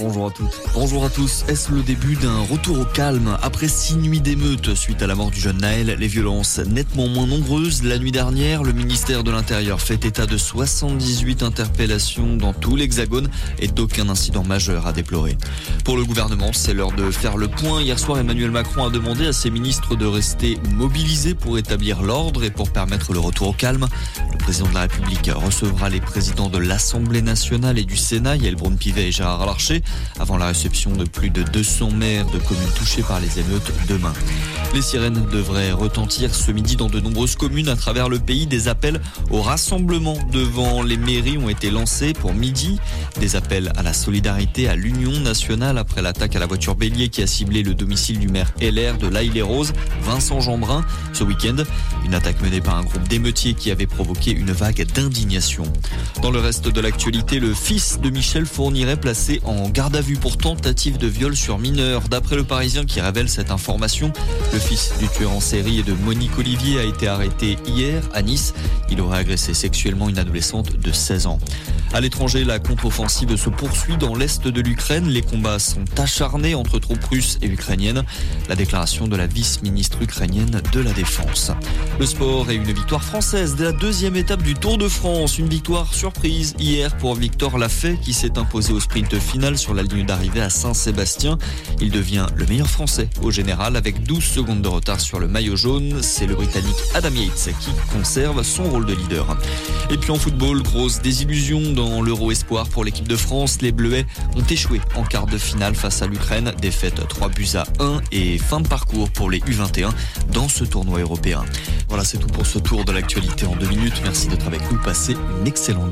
Bonjour à toutes. Bonjour à tous. Est-ce le début d'un retour au calme Après six nuits d'émeutes suite à la mort du jeune Naël, les violences nettement moins nombreuses. La nuit dernière, le ministère de l'Intérieur fait état de 78 interpellations dans tout l'Hexagone et d'aucun incident majeur à déplorer. Pour le gouvernement, c'est l'heure de faire le point. Hier soir, Emmanuel Macron a demandé à ses ministres de rester mobilisés pour établir l'ordre et pour permettre le retour au calme. Le président de la République recevra les présidents de l'Assemblée nationale et du Sénat, Yael Braun-Pivet et Gérard Larcher, avant la réception de plus de 200 maires de communes touchées par les émeutes demain. Les sirènes devraient retentir ce midi dans de nombreuses communes à travers le pays. Des appels au rassemblement devant les mairies ont été lancés pour midi. Des appels à la solidarité, à l'union nationale après l'attaque à la voiture bélier qui a ciblé le domicile du maire LR de l'Aïle-les-Roses, Vincent Jeanbrun, ce week-end. Une attaque menée par un groupe d'émeutiers qui avait provoqué une vague d'indignation. Dans le reste de l'actualité, le fils de Michel Fourniret placé en garde à vue pour tentative de viol sur mineur. D'après le Parisien qui révèle cette information, le fils du tueur en série et de Monique Olivier a été arrêté hier à Nice. Il aurait agressé sexuellement une adolescente de 16 ans. À l'étranger, la contre-offensive se poursuit dans l'est de l'Ukraine. Les combats sont acharnés entre troupes russes et ukrainiennes. La déclaration de la vice-ministre ukrainienne de la Défense. Le sport et une victoire française dès la deuxième étape du Tour de France. Une victoire surprise hier pour Victor Lafay qui s'est imposé au sprint final sur la ligne d'arrivée à Saint-Sébastien. Il devient le meilleur français au général avec 12 secondes de retard sur le maillot jaune. C'est le Britannique Adam Yates qui conserve son rôle de leader. Et puis en football, grosse désillusion dans l'Euro Espoir pour l'équipe de France. Les Bleuets ont échoué en quart de finale face à l'Ukraine. Défaite 3 buts à 1 et fin de parcours pour les U21 dans ce tournoi européen. Voilà, c'est tout pour ce tour de l'actualité en deux minutes. Merci d'être avec nous. Passez une excellente